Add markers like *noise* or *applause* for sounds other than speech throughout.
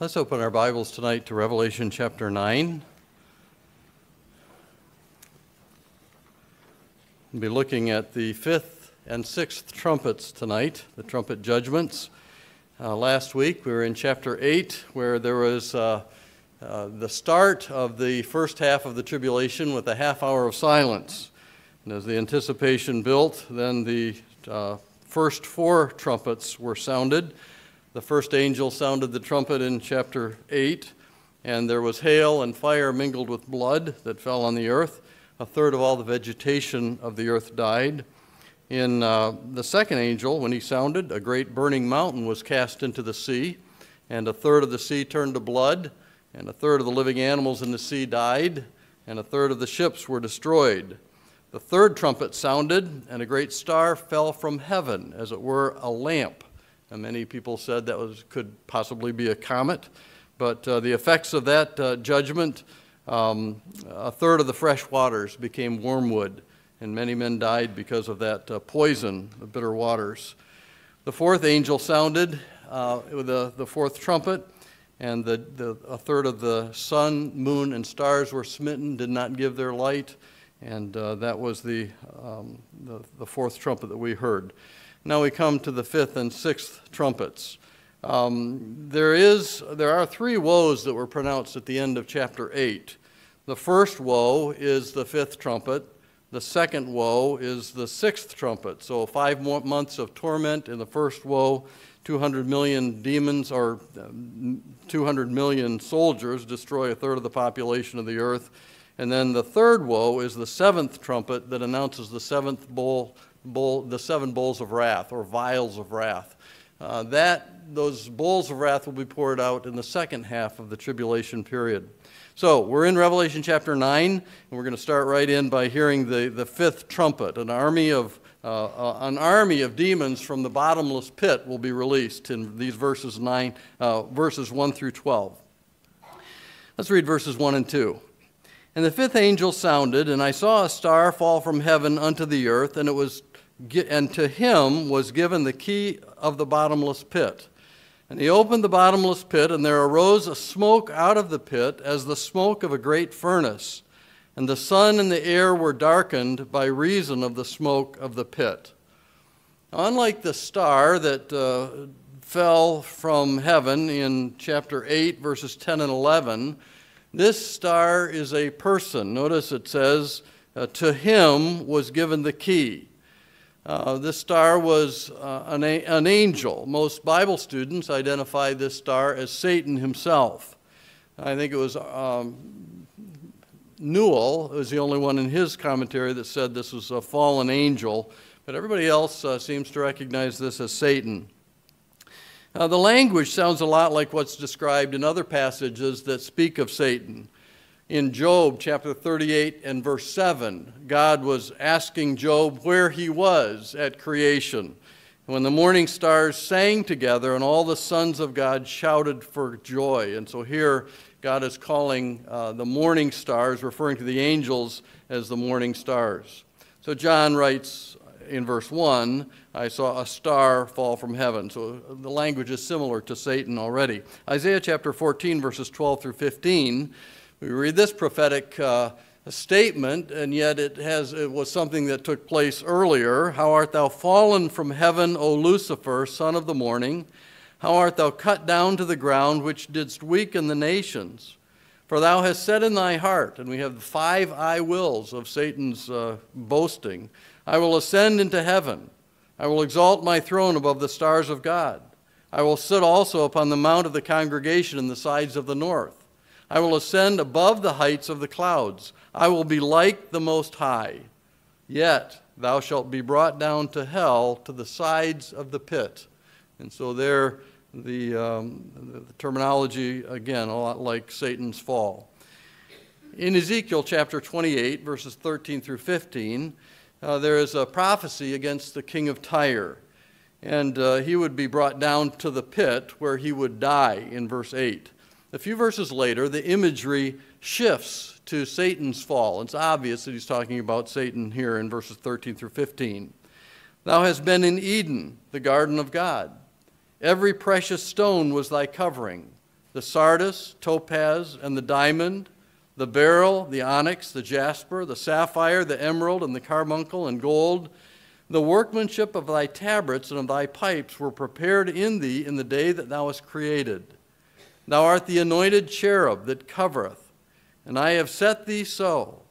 Let's open our Bibles tonight to Revelation chapter 9. We'll be looking at the fifth and sixth trumpets tonight, the trumpet judgments. Uh, last week we were in chapter 8, where there was uh, uh, the start of the first half of the tribulation with a half hour of silence. And as the anticipation built, then the uh, first four trumpets were sounded. The first angel sounded the trumpet in chapter 8, and there was hail and fire mingled with blood that fell on the earth. A third of all the vegetation of the earth died. In uh, the second angel, when he sounded, a great burning mountain was cast into the sea, and a third of the sea turned to blood, and a third of the living animals in the sea died, and a third of the ships were destroyed. The third trumpet sounded, and a great star fell from heaven, as it were a lamp and many people said that was, could possibly be a comet. But uh, the effects of that uh, judgment, um, a third of the fresh waters became wormwood, and many men died because of that uh, poison, the bitter waters. The fourth angel sounded uh, with the, the fourth trumpet, and the, the, a third of the sun, moon, and stars were smitten, did not give their light, and uh, that was the, um, the, the fourth trumpet that we heard. Now we come to the fifth and sixth trumpets. Um, there, is, there are three woes that were pronounced at the end of chapter 8. The first woe is the fifth trumpet. The second woe is the sixth trumpet. So, five months of torment in the first woe, 200 million demons or um, 200 million soldiers destroy a third of the population of the earth. And then the third woe is the seventh trumpet that announces the seventh bowl bowl, the seven bowls of wrath or vials of wrath. Uh, that, those bowls of wrath will be poured out in the second half of the tribulation period. So we're in Revelation chapter 9, and we're going to start right in by hearing the, the fifth trumpet. An army of uh, uh, an army of demons from the bottomless pit will be released in these verses 9, uh, verses 1 through 12. Let's read verses 1 and 2. And the fifth angel sounded, and I saw a star fall from heaven unto the earth, and it was and to him was given the key of the bottomless pit. And he opened the bottomless pit, and there arose a smoke out of the pit as the smoke of a great furnace. And the sun and the air were darkened by reason of the smoke of the pit. Now, Unlike the star that uh, fell from heaven in chapter 8, verses 10 and 11, this star is a person. Notice it says, uh, To him was given the key. Uh, this star was uh, an, an, angel. Most Bible students identify this star as Satan himself. I think it was um, Newell was the only one in his commentary that said this was a fallen angel, but everybody else uh, seems to recognize this as Satan. The language sounds a lot like what's described in other passages that speak of Satan in Job chapter 38 and verse 7, God was asking Job where he was at creation. When the morning stars sang together and all the sons of God shouted for joy. And so here, God is calling uh, the morning stars, referring to the angels as the morning stars. So John writes in verse 1 I saw a star fall from heaven. So the language is similar to Satan already. Isaiah chapter 14, verses 12 through 15 we read this prophetic uh, statement, and yet it, has, it was something that took place earlier. How art thou fallen from heaven, O Lucifer, son of the morning? How art thou cut down to the ground, which didst weaken the nations? For thou hast said in thy heart, and we have the five I wills of Satan's uh, boasting I will ascend into heaven. I will exalt my throne above the stars of God. I will sit also upon the mount of the congregation in the sides of the north. I will ascend above the heights of the clouds. I will be like the Most High. Yet thou shalt be brought down to hell to the sides of the pit. And so there, the, um, the terminology, again, a lot like Satan's fall. In Ezekiel chapter 28, verses 13 through 15, uh, there is a prophecy against the king of Tyre. And uh, he would be brought down to the pit where he would die in verse 8. A few verses later, the imagery shifts to Satan's fall. It's obvious that he's talking about Satan here in verses 13 through 15. Thou hast been in Eden, the garden of God. Every precious stone was thy covering the sardius, topaz, and the diamond, the beryl, the onyx, the jasper, the sapphire, the emerald, and the carbuncle, and gold. The workmanship of thy tabrets and of thy pipes were prepared in thee in the day that thou wast created. Thou art the anointed cherub that covereth, and I have set thee so.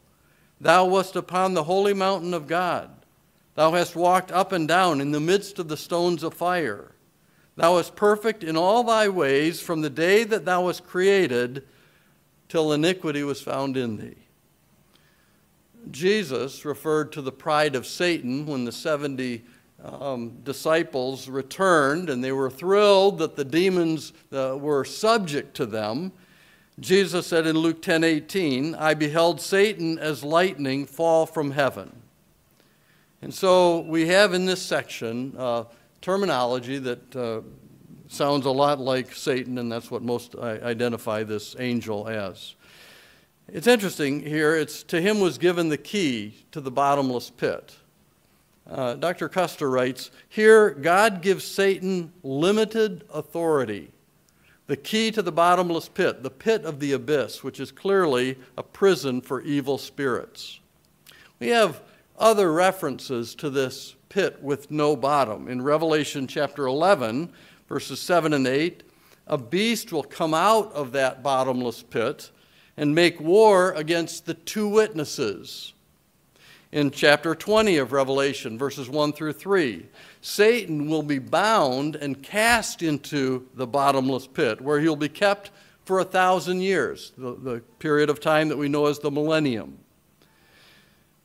Thou wast upon the holy mountain of God. Thou hast walked up and down in the midst of the stones of fire. Thou wast perfect in all thy ways from the day that thou wast created till iniquity was found in thee. Jesus referred to the pride of Satan when the 70 um, disciples returned and they were thrilled that the demons uh, were subject to them. Jesus said in Luke 10 18, I beheld Satan as lightning fall from heaven. And so we have in this section uh, terminology that uh, sounds a lot like Satan, and that's what most identify this angel as. It's interesting here, it's to him was given the key to the bottomless pit. Uh, Dr. Custer writes Here, God gives Satan limited authority, the key to the bottomless pit, the pit of the abyss, which is clearly a prison for evil spirits. We have other references to this pit with no bottom. In Revelation chapter 11, verses 7 and 8, a beast will come out of that bottomless pit and make war against the two witnesses. In chapter 20 of Revelation, verses 1 through 3, Satan will be bound and cast into the bottomless pit, where he'll be kept for a thousand years, the, the period of time that we know as the millennium.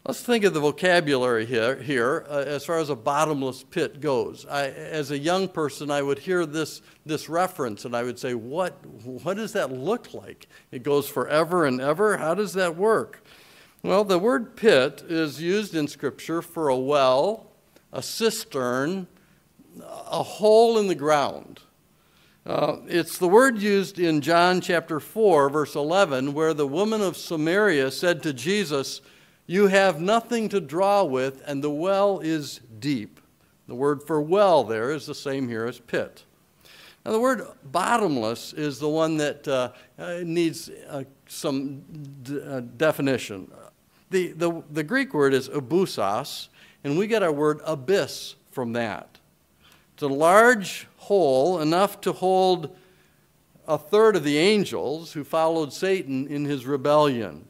Let's think of the vocabulary here, here uh, as far as a bottomless pit goes. I, as a young person, I would hear this, this reference and I would say, what, what does that look like? It goes forever and ever? How does that work? Well, the word pit is used in Scripture for a well, a cistern, a hole in the ground. Uh, it's the word used in John chapter 4, verse 11, where the woman of Samaria said to Jesus, you have nothing to draw with, and the well is deep. The word for well there is the same here as pit. Now, the word bottomless is the one that uh, uh needs uh, some uh, definition. The, the, the Greek word is abyssos, and we get our word abyss from that. It's a large hole enough to hold a third of the angels who followed Satan in his rebellion.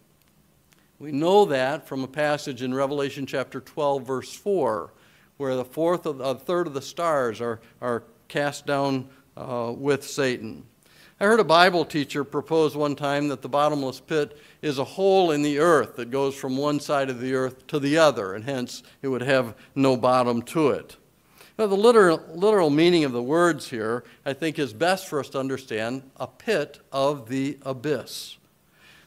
We know that from a passage in Revelation chapter 12, verse 4, where the fourth of, a third of the stars are, are cast down uh, with Satan. I heard a Bible teacher propose one time that the bottomless pit is a hole in the earth that goes from one side of the earth to the other, and hence it would have no bottom to it. Now, the literal, literal meaning of the words here, I think, is best for us to understand a pit of the abyss.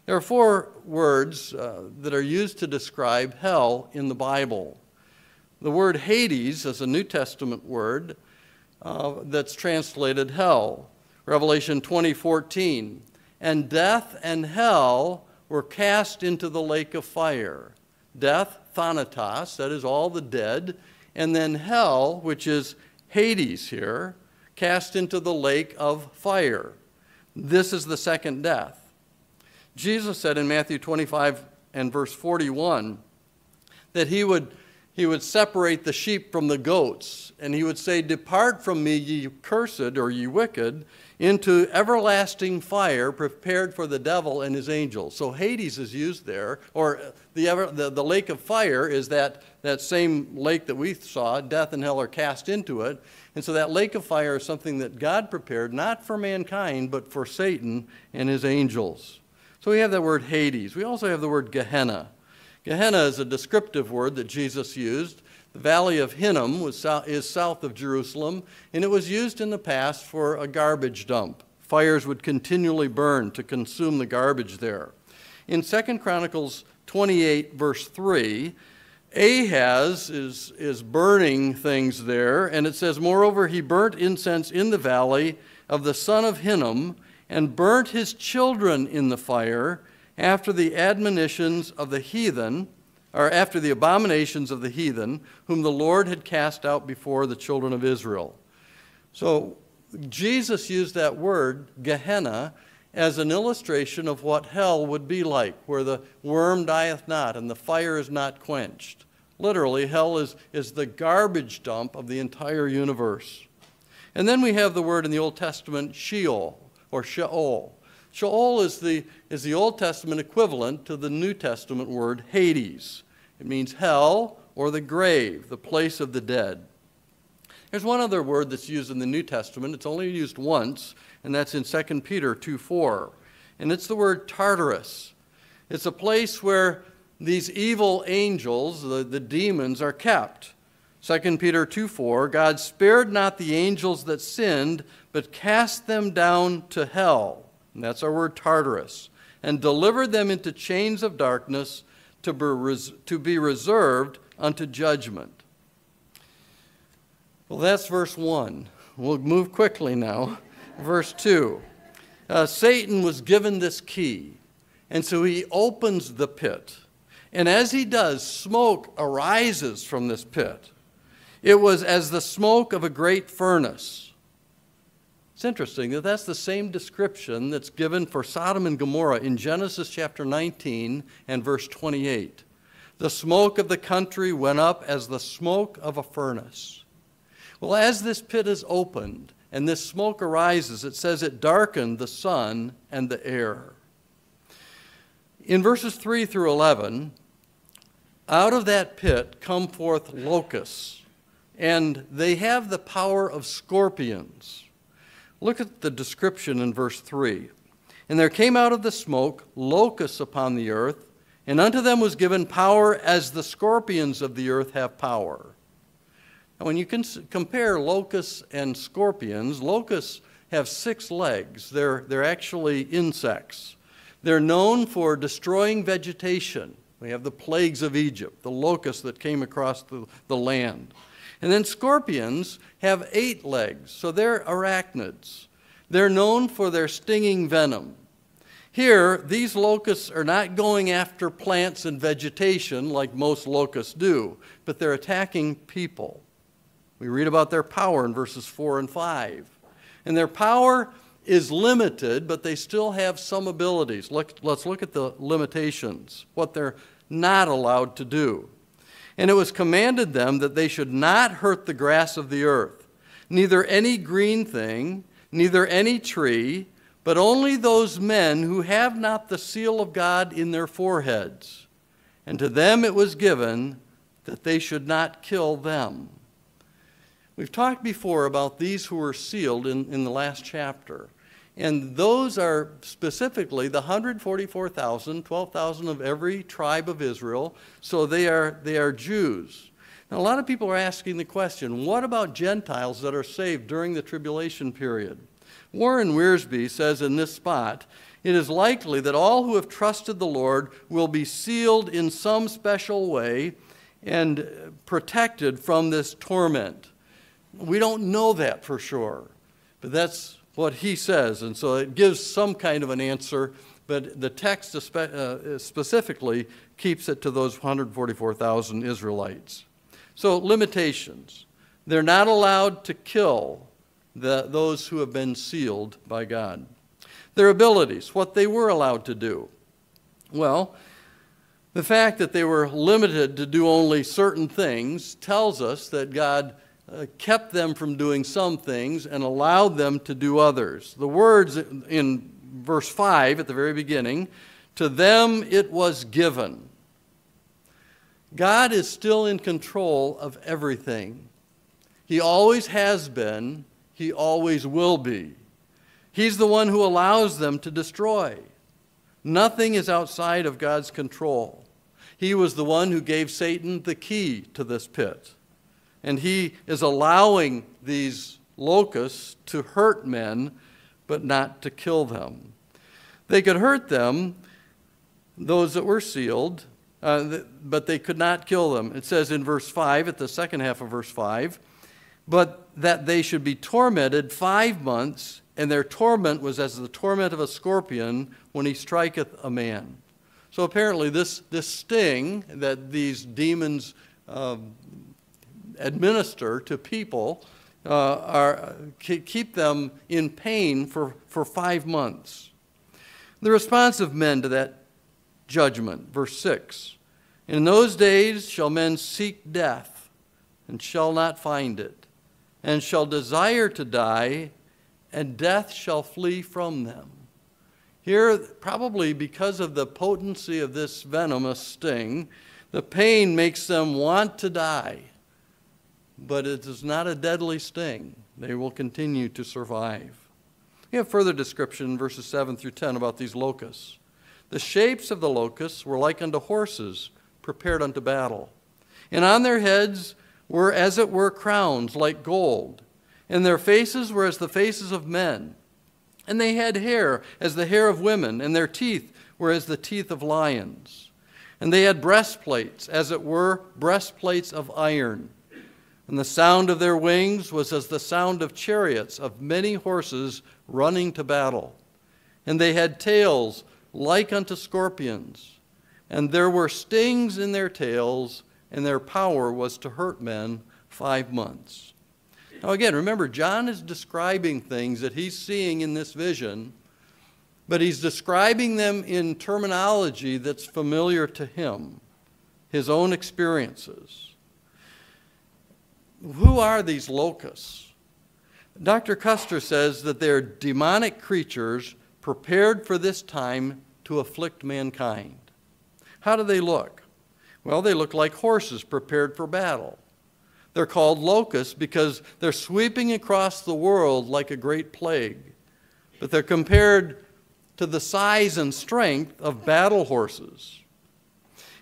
There are four words uh, that are used to describe hell in the Bible. The word Hades is a New Testament word uh, that's translated hell. Revelation 20:14, and death and hell were cast into the lake of fire. Death, thanatos, that is all the dead, and then hell, which is Hades here, cast into the lake of fire. This is the second death. Jesus said in Matthew 25 and verse 41 that he would, he would separate the sheep from the goats, and he would say, Depart from me, ye cursed or ye wicked, into everlasting fire prepared for the devil and his angels. So Hades is used there, or the, ever, the, the lake of fire is that, that same lake that we saw. Death and hell are cast into it. And so that lake of fire is something that God prepared, not for mankind, but for Satan and his angels. So we have that word Hades. We also have the word Gehenna. Gehenna is a descriptive word that Jesus used. The valley of Hinnom was, is south of Jerusalem, and it was used in the past for a garbage dump. Fires would continually burn to consume the garbage there. In 2 Chronicles 28, verse 3, Ahaz is, is burning things there, and it says, Moreover, he burnt incense in the valley of the son of Hinnom, and burnt his children in the fire after the admonitions of the heathen, or after the abominations of the heathen, whom the Lord had cast out before the children of Israel. So Jesus used that word, Gehenna, as an illustration of what hell would be like, where the worm dieth not and the fire is not quenched. Literally, hell is, is the garbage dump of the entire universe. And then we have the word in the Old Testament, Sheol, or Sheol. Sheol is the, is the Old Testament equivalent to the New Testament word Hades. It means hell or the grave, the place of the dead. There's one other word that's used in the New Testament. It's only used once, and that's in 2 Peter 2 4. And it's the word Tartarus. It's a place where these evil angels, the, the demons, are kept. 2 Peter 2 4 God spared not the angels that sinned, but cast them down to hell. And that's our word Tartarus. And delivered them into chains of darkness to be, res- to be reserved unto judgment. Well, that's verse 1. We'll move quickly now. *laughs* Verse 2. Uh, Satan was given this key, and so he opens the pit. And as he does, smoke arises from this pit. It was as the smoke of a great furnace. It's interesting that that's the same description that's given for Sodom and Gomorrah in Genesis chapter 19 and verse 28. The smoke of the country went up as the smoke of a furnace. Well, as this pit is opened and this smoke arises, it says it darkened the sun and the air. In verses 3 through 11, out of that pit come forth locusts, and they have the power of scorpions. Look at the description in verse 3. And there came out of the smoke locusts upon the earth, and unto them was given power as the scorpions of the earth have power. Now, when you compare locusts and scorpions, locusts have six legs. They're, they're actually insects. They're known for destroying vegetation. We have the plagues of Egypt, the locusts that came across the, the land. And then scorpions have eight legs, so they're arachnids. They're known for their stinging venom. Here, these locusts are not going after plants and vegetation like most locusts do, but they're attacking people. We read about their power in verses 4 and 5. And their power is limited, but they still have some abilities. Look, let's look at the limitations, what they're not allowed to do. And it was commanded them that they should not hurt the grass of the earth, neither any green thing, neither any tree, but only those men who have not the seal of God in their foreheads. And to them it was given that they should not kill them. We've talked before about these who were sealed in, in the last chapter. And those are specifically the 144,000, 12,000 of every tribe of Israel. So they are, they are Jews. Now, a lot of people are asking the question what about Gentiles that are saved during the tribulation period? Warren Wiersbe says in this spot, it is likely that all who have trusted the Lord will be sealed in some special way and protected from this torment. We don't know that for sure, but that's what he says. And so it gives some kind of an answer, but the text uh, specifically keeps it to those 144,000 Israelites. So, limitations. They're not allowed to kill the, those who have been sealed by God. Their abilities, what they were allowed to do. Well, the fact that they were limited to do only certain things tells us that God uh, kept them from doing some things and allowed them to do others. The words in verse 5 at the very beginning to them it was given. God is still in control of everything. He always has been, He always will be. He's the one who allows them to destroy. Nothing is outside of God's control. He was the one who gave Satan the key to this pit and he is allowing these locusts to hurt men, but not to kill them. They could hurt them, those that were sealed, uh, but they could not kill them. It says in verse 5, at the second half of verse 5, but that they should be tormented five months, and their torment was as the torment of a scorpion when he striketh a man. So apparently, this, this sting that these demons uh, administer to people uh, are, keep them in pain for, for five months. The response of men to that judgment, verse 6 In those days shall men seek death, and shall not find it, and shall desire to die, and death shall flee from them. Here, probably because of the potency of this venomous sting, the pain makes them want to die but it is not a deadly sting. They will continue to survive. We have further description verses 7 through 10 about these locusts. The shapes of the locusts were like unto horses prepared unto battle. And on their heads were as it were crowns like gold, and their faces were as the faces of men. And they had hair as the hair of women, and their teeth were as the teeth of lions. And they had breastplates, as it were breastplates of iron. And the sound of their wings was as the sound of chariots of many horses running to battle. And they had tails like unto scorpions. And there were stings in their tails, and their power was to hurt men five months. Now, again, remember, John is describing things that he's seeing in this vision, but he's describing them in terminology that's familiar to him, his own experiences who are these locusts? Dr. Custer says that they're demonic creatures prepared for this time to afflict mankind. How do they look? Well, they look like horses prepared for battle. They're called locusts because they're sweeping across the world like a great plague. But they're compared to the size and strength of battle horses.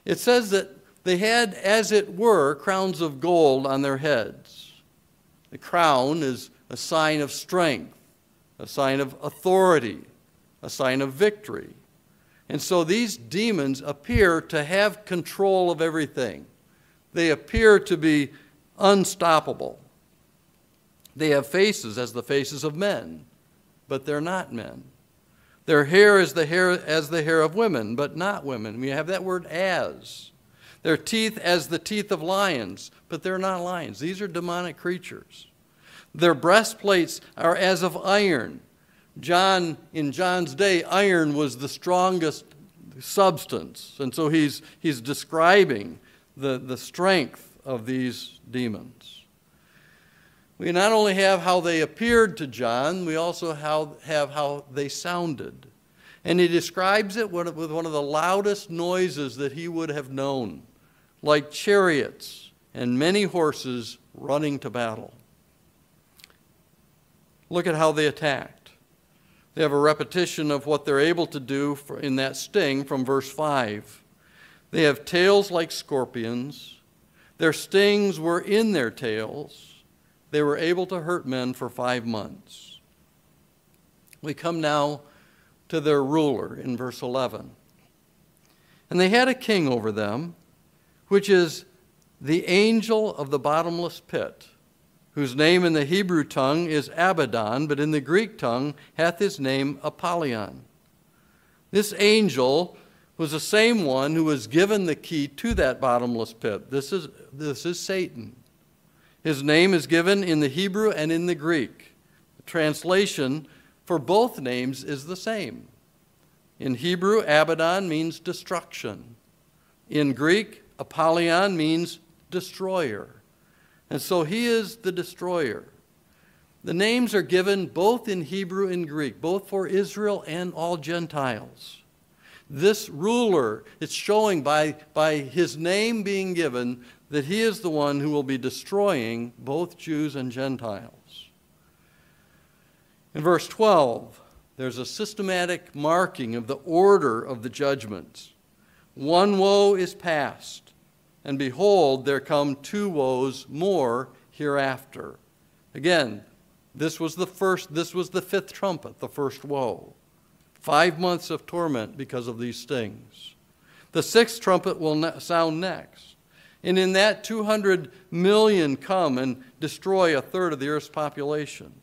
It says that they had, as it were, crowns of gold on their heads. The crown is a sign of strength, a sign of authority, a sign of victory. And so these demons appear to have control of everything. They appear to be unstoppable. They have faces as the faces of men, but they're not men. Their hair is the hair as the hair of women, but not women. We have that word as. Their teeth as the teeth of lions, but they're not lions. These are demonic creatures. Their breastplates are as of iron. John, in John's day, iron was the strongest substance. And so he's, he's describing the, the strength of these demons. We not only have how they appeared to John, we also have how they sounded. And he describes it with one of the loudest noises that he would have known like chariots and many horses running to battle. Look at how they attacked. They have a repetition of what they're able to do in that sting from verse 5. They have tails like scorpions. Their stings were in their tails. They were able to hurt men for five months. We come now to their ruler in verse 11. And they had a king over them which is the angel of the bottomless pit, whose name in the Hebrew tongue is Abaddon, but in the Greek tongue hath his name Apollyon. This angel was the same one who was given the key to that bottomless pit. This is, this is Satan. His name is given in the Hebrew and in the Greek. The translation for both names is the same. In Hebrew, Abaddon means destruction. In Greek, Apollyon means destroyer. And so he is the destroyer. The names are given both in Hebrew and Greek, both for Israel and all Gentiles. This ruler, it's showing by, by his name being given that he is the one who will be destroying both Jews and Gentiles. In verse 12, there's a systematic marking of the order of the judgments. One woe is past and behold, there come two woes more hereafter. Again, this was the first, this was the fifth trumpet, the first woe. Five months of torment because of these stings. The sixth trumpet will sound next. And in that, 200 million come and destroy a third of the earth's population.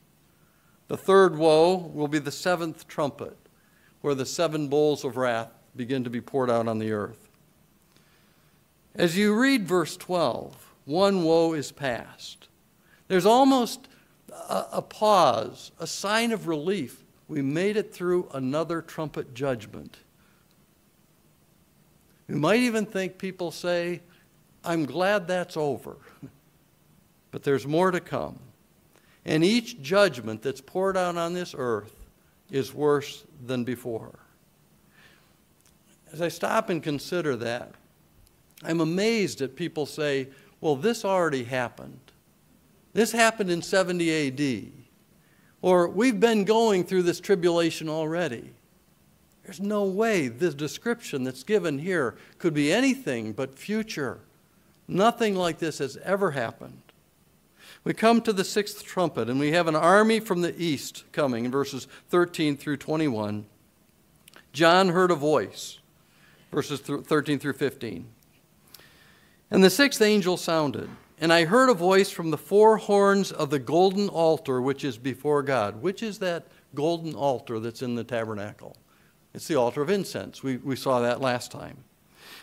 The third woe will be the seventh trumpet, where the seven bowls of wrath begin to be poured out on the earth. As you read verse 12, one woe is past. There's almost a, a pause, a sign of relief. We made it through another trumpet judgment. You might even think people say, I'm glad that's over. *laughs* But there's more to come. And each judgment that's poured out on this earth is worse than before. As I stop and consider that, I'm amazed at people say, well, this already happened. This happened in 70 AD. Or we've been going through this tribulation already. There's no way this description that's given here could be anything but future. Nothing like this has ever happened. We come to the sixth trumpet, and we have an army from the east coming in verses 13 through 21. John heard a voice, verses 13 through 15. And the sixth angel sounded, and I heard a voice from the four horns of the golden altar which is before God. Which is that golden altar that's in the tabernacle? It's the altar of incense. We, we saw that last time.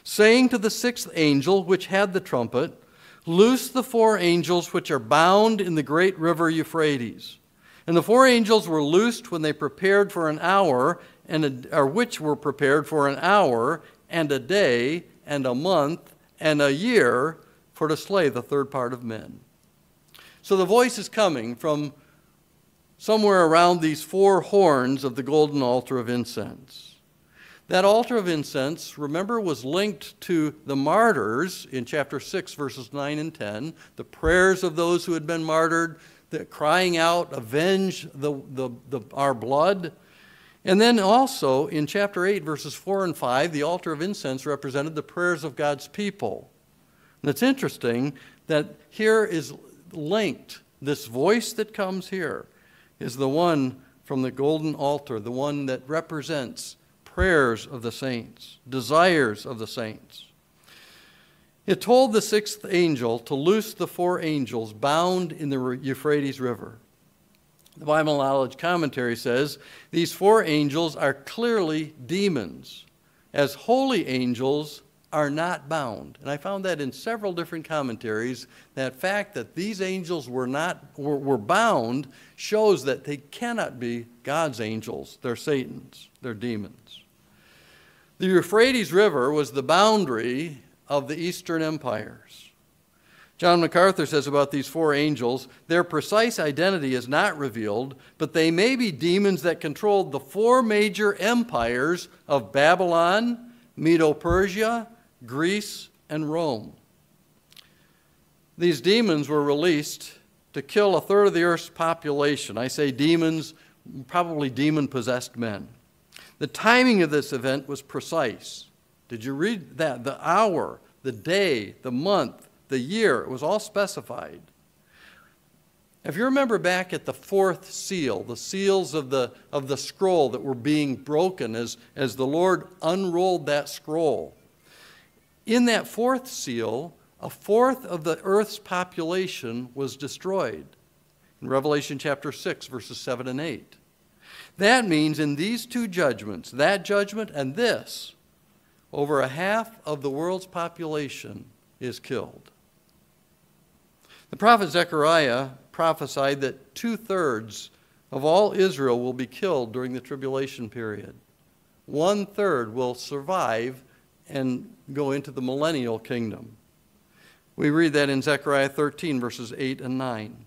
Saying to the sixth angel which had the trumpet, Loose the four angels which are bound in the great river Euphrates. And the four angels were loosed when they prepared for an hour, and a, or which were prepared for an hour, and a day, and a month, and a year, for to slay the third part of men. So the voice is coming from somewhere around these four horns of the golden altar of incense. That altar of incense, remember, was linked to the martyrs in chapter 6, verses 9 and 10, the prayers of those who had been martyred, the crying out, avenge the, the, the, our blood. And then also in chapter 8, verses 4 and 5, the altar of incense represented the prayers of God's people. And it's interesting that here is linked, this voice that comes here is the one from the golden altar, the one that represents prayers of the saints, desires of the saints. It told the sixth angel to loose the four angels bound in the Euphrates River. The Bible Knowledge Commentary says these four angels are clearly demons, as holy angels are not bound. And I found that in several different commentaries. That fact that these angels were not were, were bound shows that they cannot be God's angels. They're Satan's. They're demons. The Euphrates River was the boundary of the Eastern empires. John MacArthur says about these four angels their precise identity is not revealed, but they may be demons that controlled the four major empires of Babylon, Medo Persia, Greece, and Rome. These demons were released to kill a third of the earth's population. I say demons, probably demon possessed men. The timing of this event was precise. Did you read that? The hour, the day, the month, the year, it was all specified. If you remember back at the fourth seal, the seals of the, of the scroll that were being broken as, as the Lord unrolled that scroll, in that fourth seal, a fourth of the earth's population was destroyed. In Revelation chapter 6, verses 7 and 8. That means in these two judgments, that judgment and this, over a half of the world's population is killed. The prophet Zechariah prophesied that two thirds of all Israel will be killed during the tribulation period. One third will survive and go into the millennial kingdom. We read that in Zechariah 13, verses 8 and 9.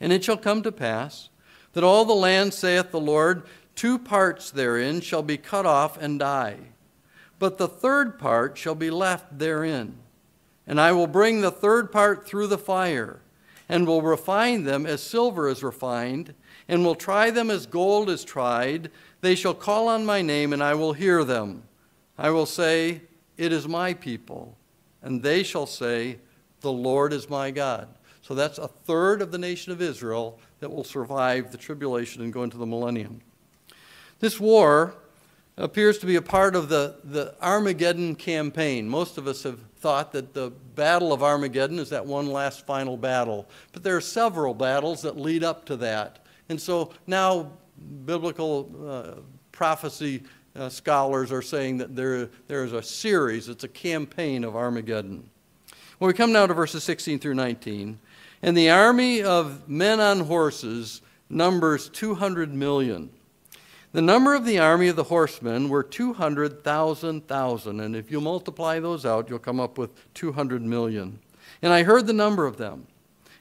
And it shall come to pass that all the land, saith the Lord, two parts therein shall be cut off and die, but the third part shall be left therein. And I will bring the third part through the fire, and will refine them as silver is refined, and will try them as gold is tried. They shall call on my name, and I will hear them. I will say, It is my people. And they shall say, The Lord is my God. So that's a third of the nation of Israel that will survive the tribulation and go into the millennium. This war appears to be a part of the, the Armageddon campaign. Most of us have thought that the Battle of Armageddon is that one last final battle, but there are several battles that lead up to that. And so now biblical uh, prophecy uh, scholars are saying that there, there is a series, it's a campaign of Armageddon. Well, we come now to verses 16 through 19. And the army of men on horses numbers 200 million. The number of the army of the horsemen were 200,000,000. And if you multiply those out, you'll come up with 200 million. And I heard the number of them.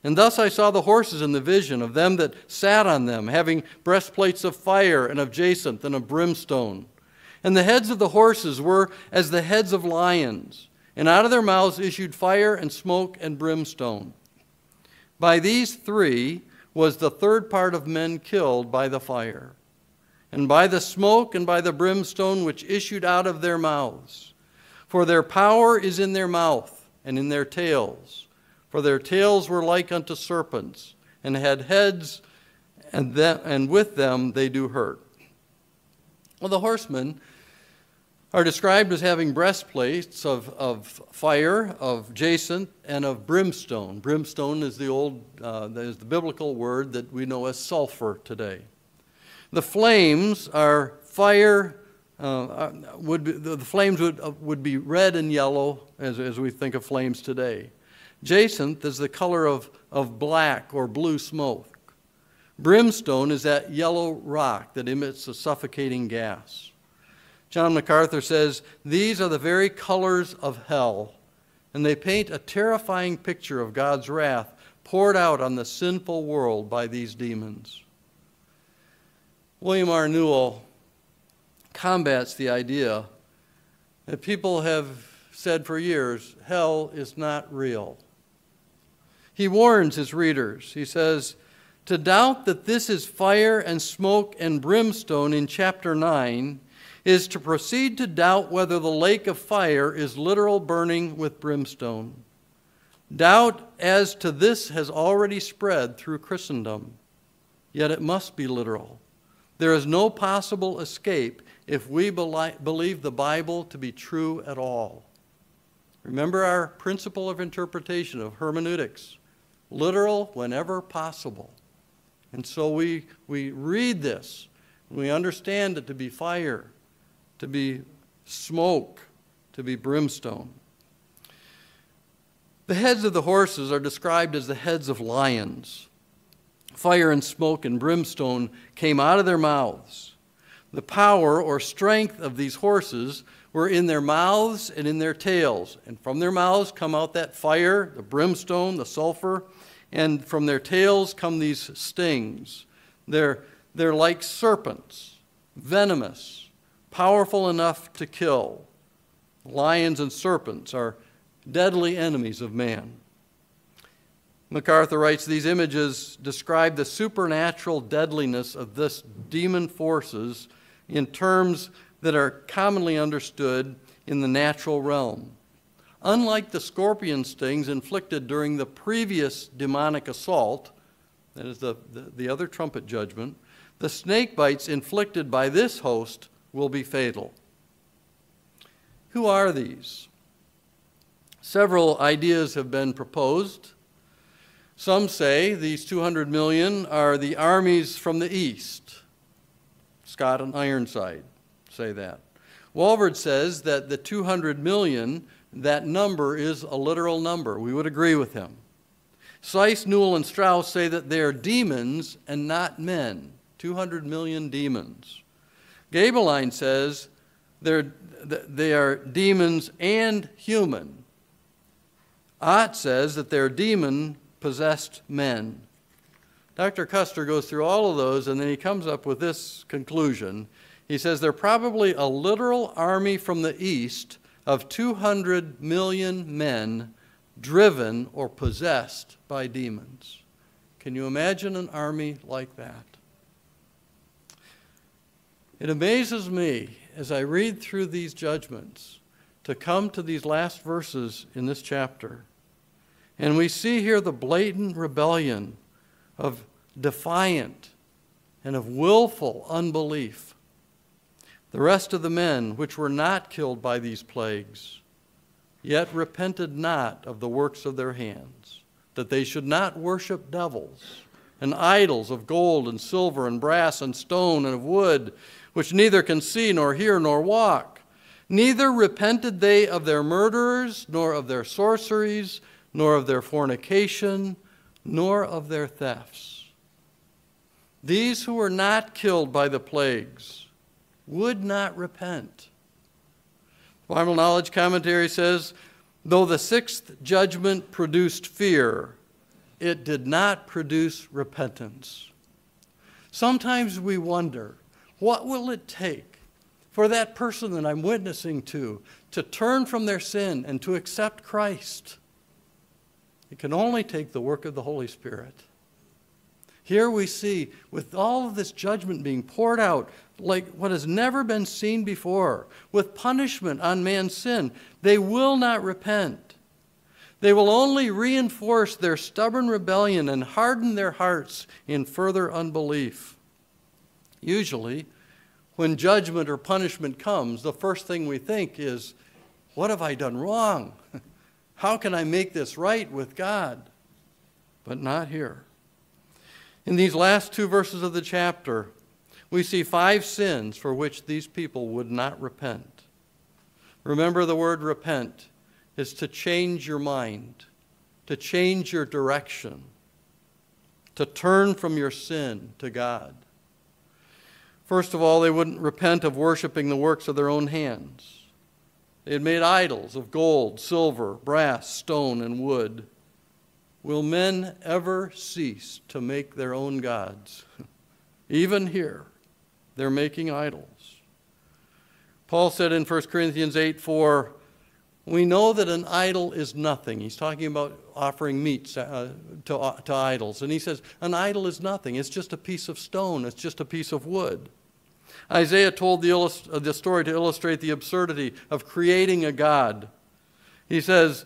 And thus I saw the horses in the vision of them that sat on them, having breastplates of fire and of jacinth and of brimstone. And the heads of the horses were as the heads of lions, and out of their mouths issued fire and smoke and brimstone. By these three was the third part of men killed by the fire, and by the smoke and by the brimstone which issued out of their mouths. For their power is in their mouth and in their tails. For their tails were like unto serpents, and had heads, and, and with them they do hurt. Well, the horsemen are described as having breastplates of, of fire, of jacinth, and of brimstone. Brimstone is the old, uh, is the biblical word that we know as sulfur today. The flames are fire. Uh, uh would be, the, flames would, uh, would be red and yellow as, as we think of flames today. Jacinth is the color of, of black or blue smoke. Brimstone is that yellow rock that emits a suffocating gas. John MacArthur says, These are the very colors of hell, and they paint a terrifying picture of God's wrath poured out on the sinful world by these demons. William R. Newell combats the idea that people have said for years hell is not real. He warns his readers. He says, To doubt that this is fire and smoke and brimstone in chapter 9 is to proceed to doubt whether the lake of fire is literal burning with brimstone. Doubt as to this has already spread through Christendom, yet it must be literal. There is no possible escape if we believe the Bible to be true at all. Remember our principle of interpretation of hermeneutics literal whenever possible. And so we, we read this, we understand it to be fire, to be smoke, to be brimstone. The heads of the horses are described as the heads of lions. Fire and smoke and brimstone came out of their mouths. The power or strength of these horses were in their mouths and in their tails. And from their mouths come out that fire, the brimstone, the sulfur, and from their tails come these stings. They're, they're like serpents, venomous, powerful enough to kill. Lions and serpents are deadly enemies of man. MacArthur writes these images describe the supernatural deadliness of this demon forces in terms that are commonly understood in the natural realm. Unlike the scorpion stings inflicted during the previous demonic assault, that is the, the, the other trumpet judgment, the snake bites inflicted by this host will be fatal. Who are these? Several ideas have been proposed. Some say these 200 million are the armies from the east. Scott and Ironside say that. Walvoord says that the 200 million, that number is a literal number. We would agree with him. Seiss, Newell, and Strauss say that they are demons and not men. 200 million demons. Gaebelein says they're, they are demons and human. Ott says that they're demon possessed men. Dr. Custer goes through all of those and then he comes up with this conclusion. He says they're probably a literal army from the east of 200 million men driven or possessed by demons. Can you imagine an army like that? It amazes me as I read through these judgments to come to these last verses in this chapter. And we see here the blatant rebellion of defiant and of willful unbelief. The rest of the men which were not killed by these plagues, yet repented not of the works of their hands, that they should not worship devils and idols of gold and silver and brass and stone and of wood which neither can see nor hear nor walk. Neither repented they of their murderers, nor of their sorceries, nor of their fornication, nor of their thefts. These who were not killed by the plagues would not repent. Bible Knowledge Commentary says, though the sixth judgment produced fear, it did not produce repentance. Sometimes we wonder, what will it take for that person that I'm witnessing to to turn from their sin and to accept Christ? It can only take the work of the Holy Spirit. Here we see, with all of this judgment being poured out, like what has never been seen before, with punishment on man's sin, they will not repent. They will only reinforce their stubborn rebellion and harden their hearts in further unbelief. Usually, when judgment or punishment comes, the first thing we think is, What have I done wrong? *laughs* How can I make this right with God? But not here. In these last two verses of the chapter, we see five sins for which these people would not repent. Remember the word repent is to change your mind, to change your direction, to turn from your sin to God. First of all, they wouldn't repent of worshiping the works of their own hands. They had made idols of gold, silver, brass, stone, and wood. Will men ever cease to make their own gods? *laughs* Even here, they're making idols. Paul said in 1 Corinthians 8 4, we know that an idol is nothing. He's talking about offering meats uh, to, uh, to idols. And he says, an idol is nothing. It's just a piece of stone, it's just a piece of wood. Isaiah told the, uh, the story to illustrate the absurdity of creating a God. He says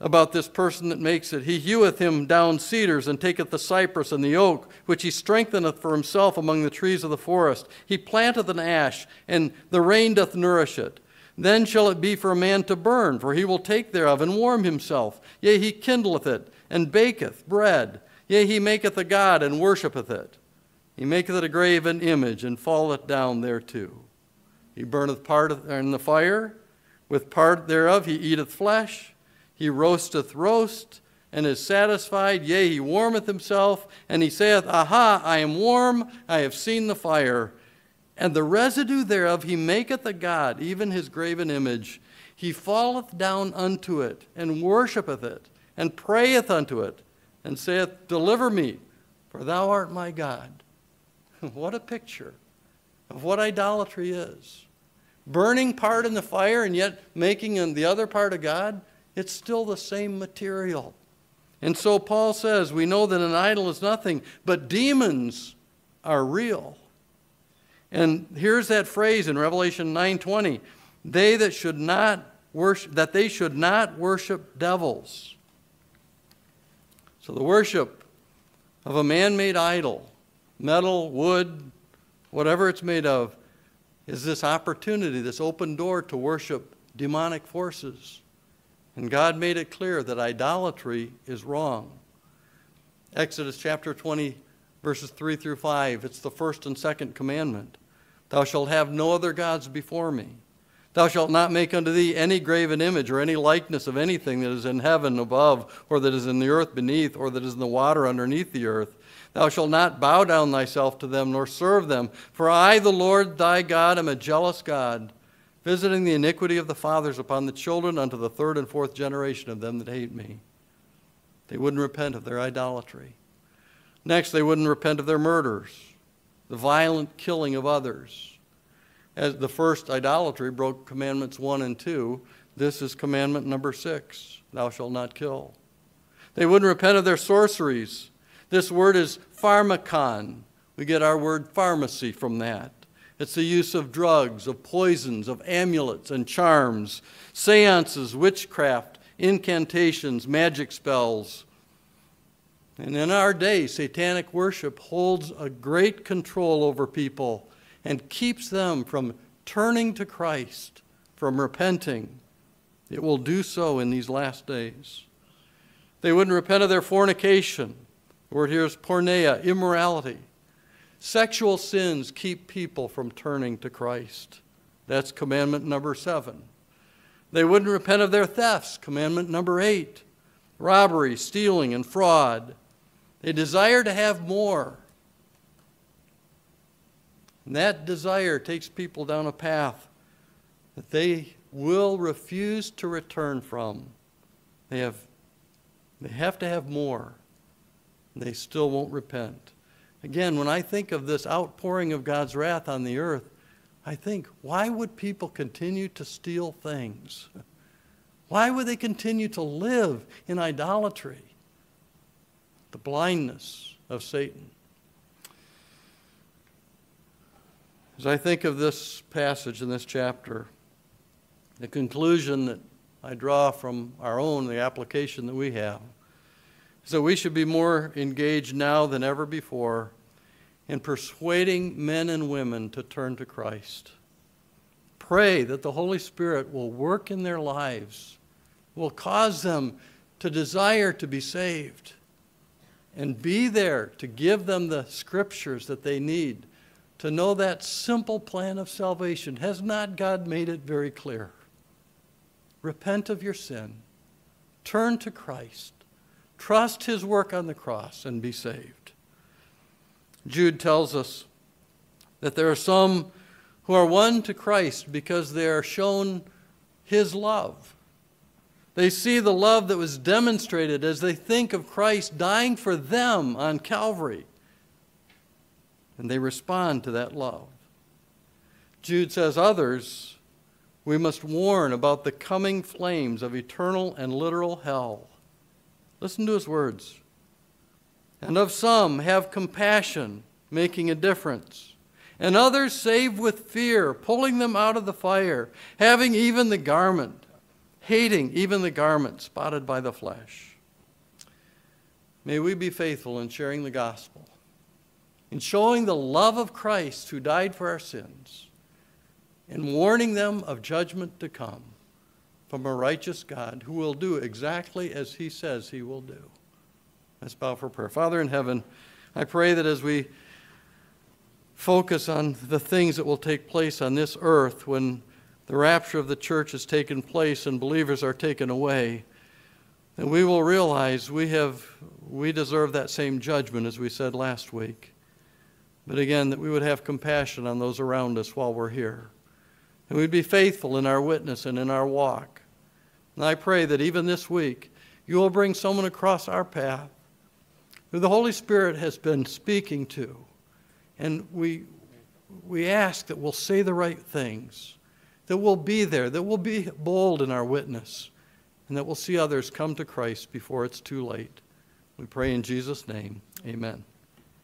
about this person that makes it He heweth him down cedars, and taketh the cypress and the oak, which he strengtheneth for himself among the trees of the forest. He planteth an ash, and the rain doth nourish it. Then shall it be for a man to burn, for he will take thereof and warm himself. Yea, he kindleth it, and baketh bread. Yea, he maketh a god, and worshippeth it. He maketh a graven image, and falleth down thereto. He burneth part in the fire, with part thereof he eateth flesh. He roasteth roast, and is satisfied. Yea, he warmeth himself, and he saith, Aha, I am warm, I have seen the fire. And the residue thereof he maketh a god, even his graven image. He falleth down unto it, and worshippeth it, and prayeth unto it, and saith, Deliver me, for thou art my God. *laughs* what a picture of what idolatry is. Burning part in the fire and yet making the other part of God, it's still the same material. And so Paul says, we know that an idol is nothing, but demons are real. And here's that phrase in Revelation 9:20, they that should not worship that they should not worship devils. So the worship of a man-made idol metal, wood, whatever it's made of, is this opportunity, this open door to worship demonic forces. And God made it clear that idolatry is wrong. Exodus chapter 20, verses 3 through 5, it's the first and second commandment. Thou shalt have no other gods before me. Thou shalt not make unto thee any graven image or any likeness of anything that is in heaven above, or that is in the earth beneath, or that is in the water underneath the earth. Thou shalt not bow down thyself to them, nor serve them. For I, the Lord thy God, am a jealous God, visiting the iniquity of the fathers upon the children unto the third and fourth generation of them that hate me. They wouldn't repent of their idolatry. Next, they wouldn't repent of their murders, the violent killing of others. As the first idolatry broke commandments 1 and 2, this is commandment number 6 Thou shalt not kill. They wouldn't repent of their sorceries this word is pharmakon. We get our word pharmacy from that. It's the use of drugs, of poisons, of amulets and charms, seances, witchcraft, incantations, magic spells. And in our day, satanic worship holds a great control over people and keeps them from turning to Christ, from repenting. It will do so in these last days. They wouldn't repent of their fornication. The word here is porneia, immorality. Sexual sins keep people from turning to Christ. That's commandment number seven. They wouldn't repent of their thefts, commandment number eight. Robbery, stealing, and fraud. They desire to have more. And that desire takes people down a path that they will refuse to return from. They have, they have to have more. They still won't repent. Again, when I think of this outpouring of God's wrath on the earth, I think, why would people continue to steal things? Why would they continue to live in idolatry? The blindness of Satan. As I think of this passage in this chapter, the conclusion that I draw from our own, the application that we have, that we should be more engaged now than ever before in persuading men and women to turn to Christ. Pray that the Holy Spirit will work in their lives, will cause them to desire to be saved, and be there to give them the scriptures that they need to know that simple plan of salvation. Has not God made it very clear? Repent of your sin, turn to Christ, trust his work on the cross, and be saved. Jude tells us that there are some who are won to Christ because they are shown his love. They see the love that was demonstrated as they think of Christ dying for them on Calvary and they respond to that love. Jude says, Others, we must warn about the coming flames of eternal and literal hell. Listen to his words. And of some, have compassion, making a difference. And others, save with fear, pulling them out of the fire, having even the garment, hating even the garment spotted by the flesh. May we be faithful in sharing the gospel in showing the love of Christ who died for our sins, and warning them of judgment to come from a righteous God who will do exactly as he says he will do. Let's bow for prayer. Father in heaven, I pray that as we focus on the things that will take place on this earth when the rapture of the church has taken place and believers are taken away, then we will realize we have we deserve that same judgment as we said last week. But again, that we would have compassion on those around us while we're here. And we'd be faithful in our witness and in our walk. And I pray that even this week, you will bring someone across our path who the Holy Spirit has been speaking to. And we, we ask that we'll say the right things, that we'll be there, that we'll be bold in our witness, and that we'll see others come to Christ before it's too late. We pray in Jesus' name. Amen.